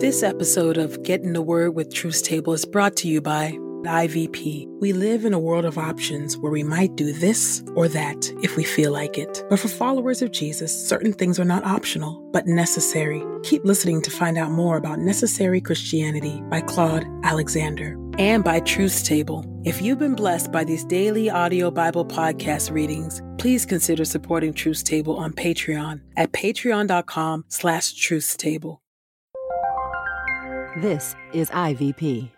This episode of Get in the Word with Truth's Table is brought to you by IVP. We live in a world of options where we might do this or that if we feel like it. But for followers of Jesus, certain things are not optional, but necessary. Keep listening to find out more about Necessary Christianity by Claude Alexander and by Truth's Table. If you've been blessed by these daily audio Bible podcast readings, please consider supporting Truth's Table on Patreon at patreon.com slash truthstable. This is IVP.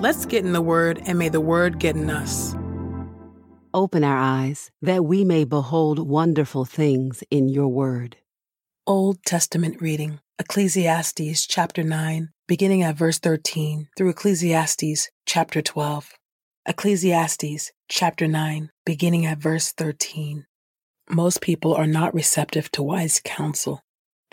Let's get in the Word, and may the Word get in us. Open our eyes that we may behold wonderful things in your word. Old Testament reading Ecclesiastes chapter 9, beginning at verse 13, through Ecclesiastes chapter 12. Ecclesiastes chapter 9, beginning at verse 13. Most people are not receptive to wise counsel.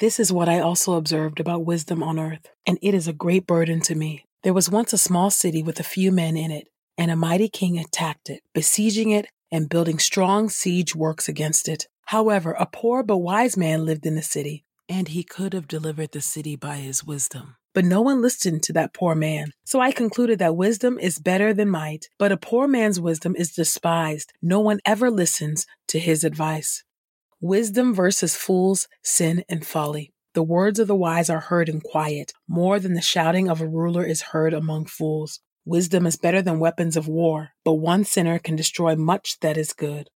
This is what I also observed about wisdom on earth, and it is a great burden to me. There was once a small city with a few men in it, and a mighty king attacked it, besieging it and building strong siege works against it. However, a poor but wise man lived in the city, and he could have delivered the city by his wisdom. But no one listened to that poor man. So I concluded that wisdom is better than might, but a poor man's wisdom is despised. No one ever listens to his advice. Wisdom versus fools, sin, and folly. The words of the wise are heard in quiet. More than the shouting of a ruler is heard among fools. Wisdom is better than weapons of war, but one sinner can destroy much that is good.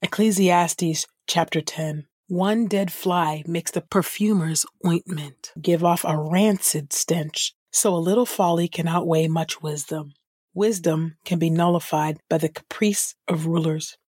Ecclesiastes chapter 10. One dead fly makes the perfumer's ointment give off a rancid stench, so a little folly can outweigh much wisdom. Wisdom can be nullified by the caprice of rulers.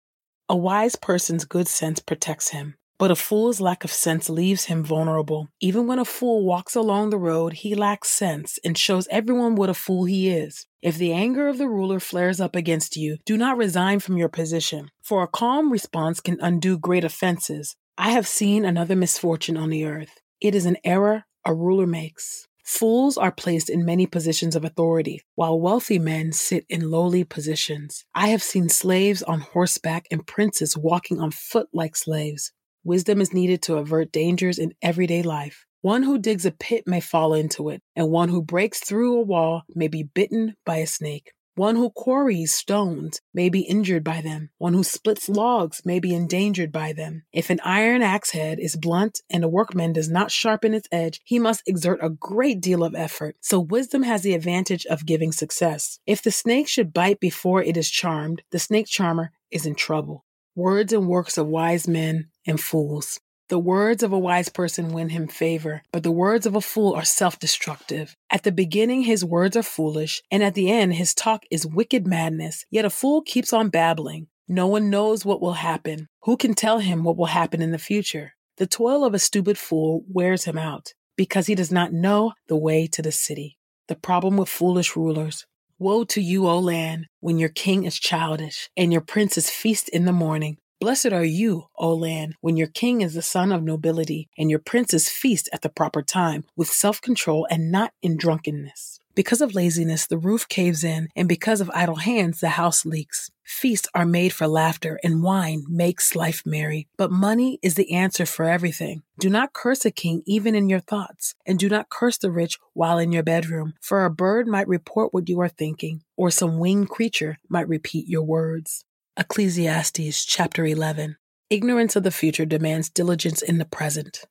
A wise person's good sense protects him, but a fool's lack of sense leaves him vulnerable. Even when a fool walks along the road, he lacks sense and shows everyone what a fool he is. If the anger of the ruler flares up against you, do not resign from your position, for a calm response can undo great offenses. I have seen another misfortune on the earth. It is an error a ruler makes. Fools are placed in many positions of authority, while wealthy men sit in lowly positions. I have seen slaves on horseback and princes walking on foot like slaves. Wisdom is needed to avert dangers in everyday life. One who digs a pit may fall into it, and one who breaks through a wall may be bitten by a snake. One who quarries stones may be injured by them. One who splits logs may be endangered by them. If an iron axe head is blunt and a workman does not sharpen its edge, he must exert a great deal of effort. So wisdom has the advantage of giving success. If the snake should bite before it is charmed, the snake charmer is in trouble. Words and works of wise men and fools. The words of a wise person win him favor, but the words of a fool are self destructive. At the beginning, his words are foolish, and at the end, his talk is wicked madness. Yet a fool keeps on babbling. No one knows what will happen. Who can tell him what will happen in the future? The toil of a stupid fool wears him out because he does not know the way to the city. The problem with foolish rulers. Woe to you, O land, when your king is childish and your princes feast in the morning. Blessed are you, O land, when your king is the son of nobility, and your princes feast at the proper time, with self control and not in drunkenness. Because of laziness, the roof caves in, and because of idle hands, the house leaks. Feasts are made for laughter, and wine makes life merry. But money is the answer for everything. Do not curse a king even in your thoughts, and do not curse the rich while in your bedroom, for a bird might report what you are thinking, or some winged creature might repeat your words. Ecclesiastes chapter 11. Ignorance of the future demands diligence in the present.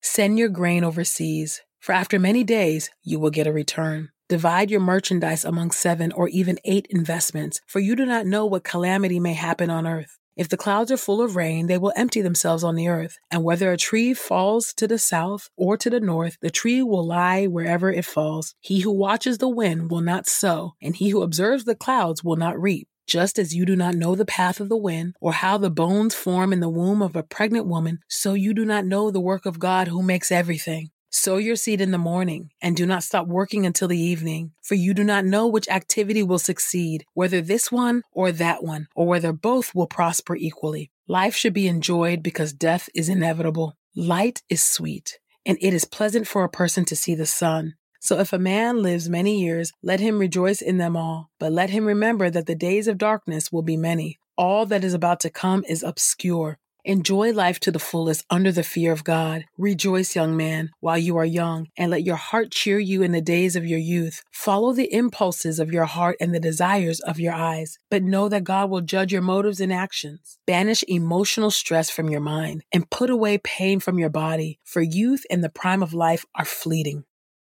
Send your grain overseas, for after many days you will get a return. Divide your merchandise among seven or even eight investments, for you do not know what calamity may happen on earth. If the clouds are full of rain, they will empty themselves on the earth. And whether a tree falls to the south or to the north, the tree will lie wherever it falls. He who watches the wind will not sow, and he who observes the clouds will not reap. Just as you do not know the path of the wind, or how the bones form in the womb of a pregnant woman, so you do not know the work of God who makes everything. Sow your seed in the morning, and do not stop working until the evening, for you do not know which activity will succeed, whether this one or that one, or whether both will prosper equally. Life should be enjoyed because death is inevitable. Light is sweet, and it is pleasant for a person to see the sun. So if a man lives many years, let him rejoice in them all. But let him remember that the days of darkness will be many. All that is about to come is obscure. Enjoy life to the fullest under the fear of God. Rejoice, young man, while you are young, and let your heart cheer you in the days of your youth. Follow the impulses of your heart and the desires of your eyes, but know that God will judge your motives and actions. Banish emotional stress from your mind and put away pain from your body, for youth and the prime of life are fleeting.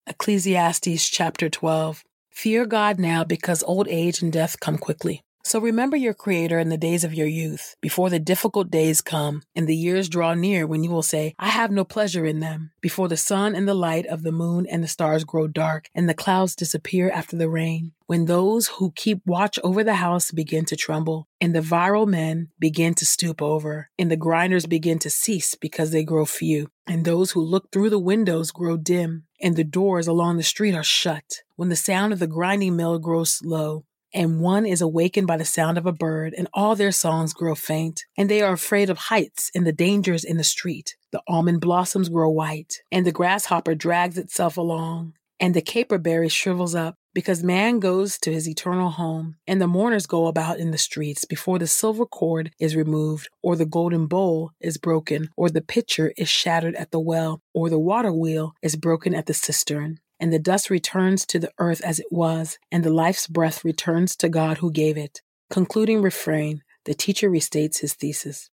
Ecclesiastes chapter 12. Fear God now because old age and death come quickly. So remember your Creator in the days of your youth, before the difficult days come and the years draw near when you will say, I have no pleasure in them, before the sun and the light of the moon and the stars grow dark and the clouds disappear after the rain, when those who keep watch over the house begin to tremble, and the virile men begin to stoop over, and the grinders begin to cease because they grow few, and those who look through the windows grow dim, and the doors along the street are shut, when the sound of the grinding mill grows low, and one is awakened by the sound of a bird, and all their songs grow faint, and they are afraid of heights and the dangers in the street. The almond blossoms grow white, and the grasshopper drags itself along, and the caperberry shrivels up, because man goes to his eternal home, and the mourners go about in the streets before the silver cord is removed, or the golden bowl is broken, or the pitcher is shattered at the well, or the water wheel is broken at the cistern and the dust returns to the earth as it was, and the life's breath returns to God who gave it. Concluding refrain, the teacher restates his thesis.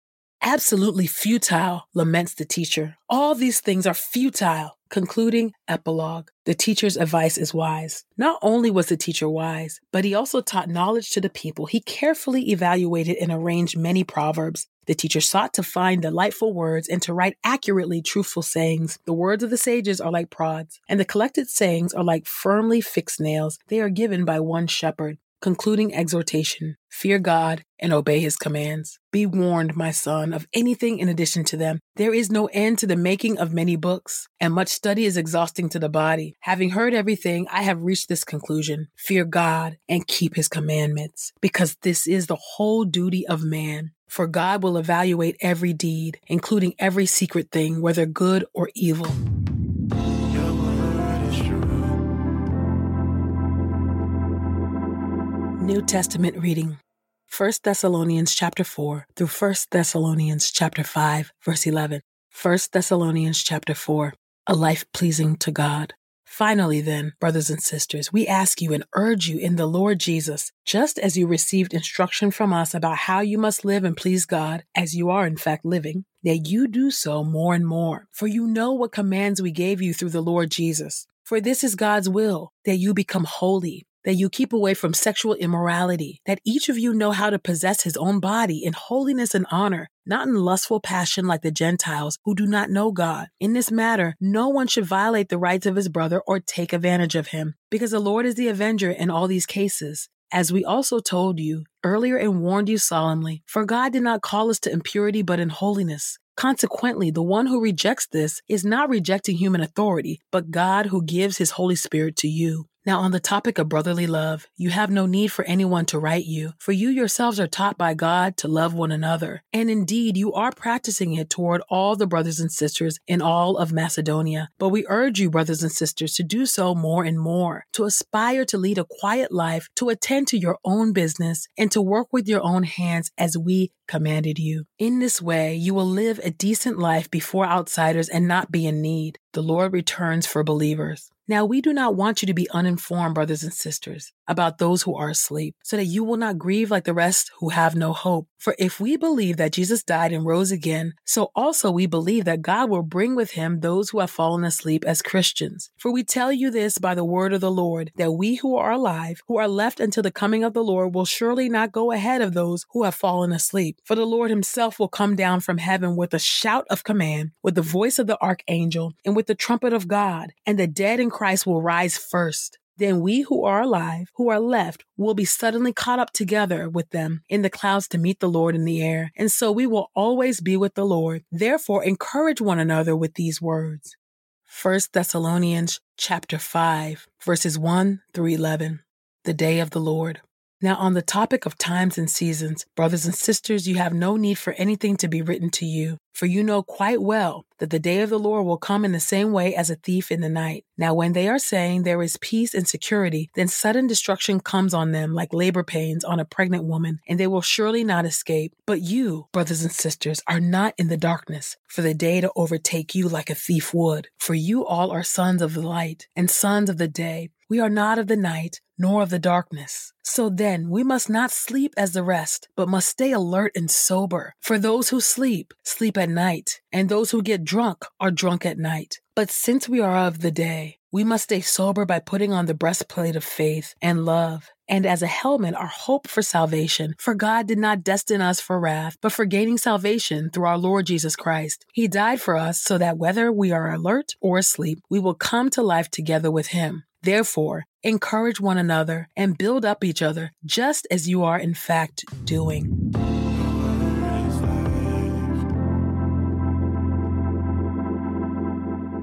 Absolutely futile, laments the teacher. All these things are futile. Concluding epilogue, the teacher's advice is wise. Not only was the teacher wise, but he also taught knowledge to the people. He carefully evaluated and arranged many proverbs. The teacher sought to find delightful words and to write accurately truthful sayings. The words of the sages are like prods, and the collected sayings are like firmly fixed nails. They are given by one shepherd. Concluding exhortation Fear God and obey his commands. Be warned, my son, of anything in addition to them. There is no end to the making of many books, and much study is exhausting to the body. Having heard everything, I have reached this conclusion Fear God and keep his commandments, because this is the whole duty of man. For God will evaluate every deed, including every secret thing, whether good or evil. New Testament reading 1 Thessalonians chapter 4 through 1 Thessalonians chapter 5 verse 11. 1 Thessalonians chapter 4 A life pleasing to God. Finally, then, brothers and sisters, we ask you and urge you in the Lord Jesus, just as you received instruction from us about how you must live and please God, as you are in fact living, that you do so more and more. For you know what commands we gave you through the Lord Jesus. For this is God's will, that you become holy that you keep away from sexual immorality, that each of you know how to possess his own body in holiness and honor, not in lustful passion like the Gentiles who do not know God. In this matter, no one should violate the rights of his brother or take advantage of him, because the Lord is the avenger in all these cases. As we also told you earlier and warned you solemnly, for God did not call us to impurity but in holiness. Consequently, the one who rejects this is not rejecting human authority, but God who gives his Holy Spirit to you. Now, on the topic of brotherly love, you have no need for anyone to write you, for you yourselves are taught by God to love one another. And indeed, you are practicing it toward all the brothers and sisters in all of Macedonia. But we urge you, brothers and sisters, to do so more and more, to aspire to lead a quiet life, to attend to your own business, and to work with your own hands as we commanded you. In this way, you will live a decent life before outsiders and not be in need. The Lord returns for believers. Now, we do not want you to be uninformed, brothers and sisters, about those who are asleep, so that you will not grieve like the rest who have no hope. For if we believe that Jesus died and rose again, so also we believe that God will bring with him those who have fallen asleep as Christians. For we tell you this by the word of the Lord, that we who are alive, who are left until the coming of the Lord, will surely not go ahead of those who have fallen asleep. For the Lord himself will come down from heaven with a shout of command, with the voice of the archangel, and with the trumpet of God, and the dead in Christ will rise first. Then we who are alive, who are left, will be suddenly caught up together with them in the clouds to meet the Lord in the air. And so we will always be with the Lord. Therefore, encourage one another with these words. 1 Thessalonians chapter 5, verses 1 through 11. The day of the Lord. Now, on the topic of times and seasons, brothers and sisters, you have no need for anything to be written to you, for you know quite well that the day of the Lord will come in the same way as a thief in the night. Now, when they are saying there is peace and security, then sudden destruction comes on them like labor pains on a pregnant woman, and they will surely not escape. But you, brothers and sisters, are not in the darkness, for the day to overtake you like a thief would. For you all are sons of the light and sons of the day. We are not of the night, nor of the darkness. So then, we must not sleep as the rest, but must stay alert and sober. For those who sleep, sleep at night, and those who get drunk are drunk at night. But since we are of the day, we must stay sober by putting on the breastplate of faith and love, and as a helmet, our hope for salvation. For God did not destine us for wrath, but for gaining salvation through our Lord Jesus Christ. He died for us so that whether we are alert or asleep, we will come to life together with Him. Therefore, encourage one another and build up each other, just as you are in fact doing.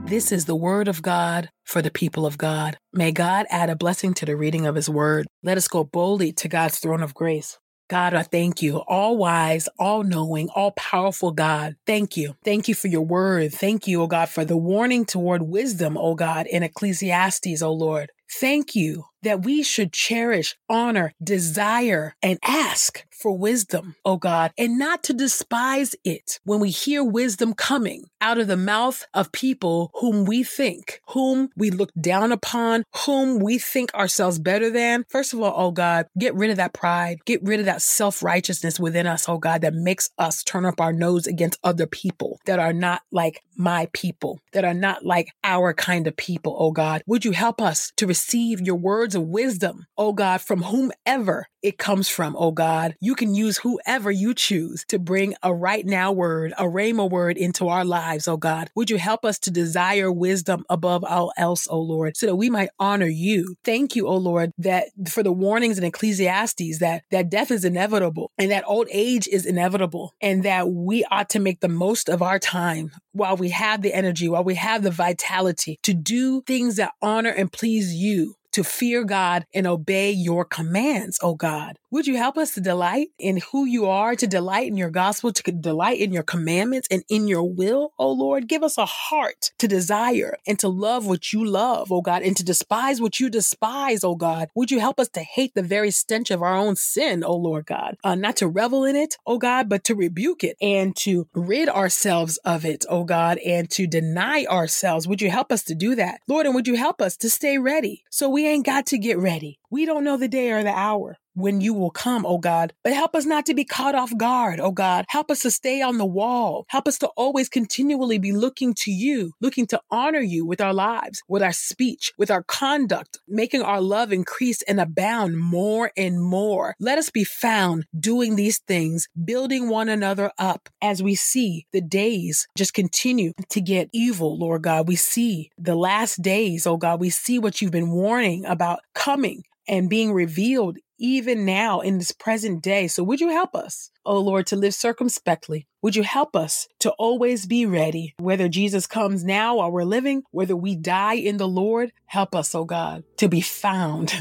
This is the word of God for the people of God. May God add a blessing to the reading of his word. Let us go boldly to God's throne of grace. God, I thank you. All wise, all knowing, all powerful God. Thank you. Thank you for your word. Thank you, O God, for the warning toward wisdom, O God, in Ecclesiastes, O Lord. Thank you that we should cherish, honor, desire, and ask for wisdom, oh God, and not to despise it when we hear wisdom coming out of the mouth of people whom we think, whom we look down upon, whom we think ourselves better than. First of all, oh God, get rid of that pride, get rid of that self righteousness within us, oh God, that makes us turn up our nose against other people that are not like my people, that are not like our kind of people, oh God. Would you help us to receive your words of wisdom, oh God, from whomever it comes from, oh God. You can use whoever you choose to bring a right now word, a rhema word into our lives, oh God. Would you help us to desire wisdom above all else, oh Lord, so that we might honor you. Thank you, oh Lord, that for the warnings in Ecclesiastes that that death is inevitable and that old age is inevitable and that we ought to make the most of our time while we have the energy, while we have the vitality to do things that honor and please you to fear God and obey your commands, O God. Would you help us to delight in who you are, to delight in your gospel, to delight in your commandments and in your will, oh Lord? Give us a heart to desire and to love what you love, oh God, and to despise what you despise, oh God. Would you help us to hate the very stench of our own sin, oh Lord God? Uh, not to revel in it, oh God, but to rebuke it and to rid ourselves of it, oh God, and to deny ourselves. Would you help us to do that, Lord? And would you help us to stay ready so we ain't got to get ready? We don't know the day or the hour when you will come, oh God. But help us not to be caught off guard, oh God. Help us to stay on the wall. Help us to always continually be looking to you, looking to honor you with our lives, with our speech, with our conduct, making our love increase and abound more and more. Let us be found doing these things, building one another up as we see the days just continue to get evil, Lord God. We see the last days, oh God. We see what you've been warning about coming and being revealed even now in this present day. So would you help us, oh Lord, to live circumspectly? Would you help us to always be ready, whether Jesus comes now while we're living, whether we die in the Lord? Help us, oh God, to be found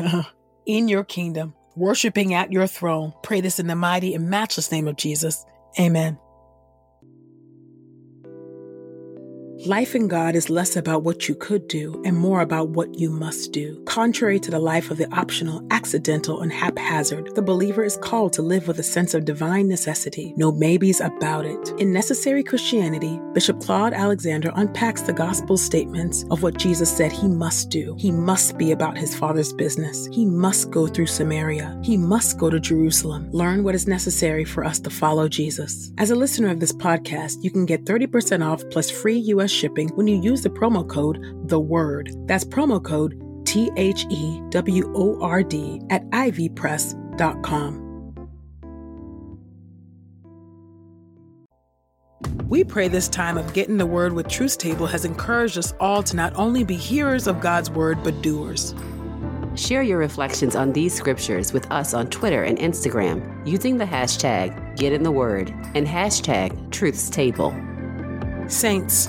in your kingdom, worshiping at your throne. Pray this in the mighty and matchless name of Jesus. Amen. Life in God is less about what you could do and more about what you must do. Contrary to the life of the optional, accidental, and haphazard, the believer is called to live with a sense of divine necessity. No maybes about it. In Necessary Christianity, Bishop Claude Alexander unpacks the gospel statements of what Jesus said he must do. He must be about his Father's business. He must go through Samaria. He must go to Jerusalem. Learn what is necessary for us to follow Jesus. As a listener of this podcast, you can get 30% off plus free U.S. shipping when you use the promo code The Word. That's promo code T H E W O R D at ivpress.com. We pray this time of getting the word with Truth's Table has encouraged us all to not only be hearers of God's word, but doers. Share your reflections on these scriptures with us on Twitter and Instagram using the hashtag Get in the Word and hashtag Truths Table. Saints,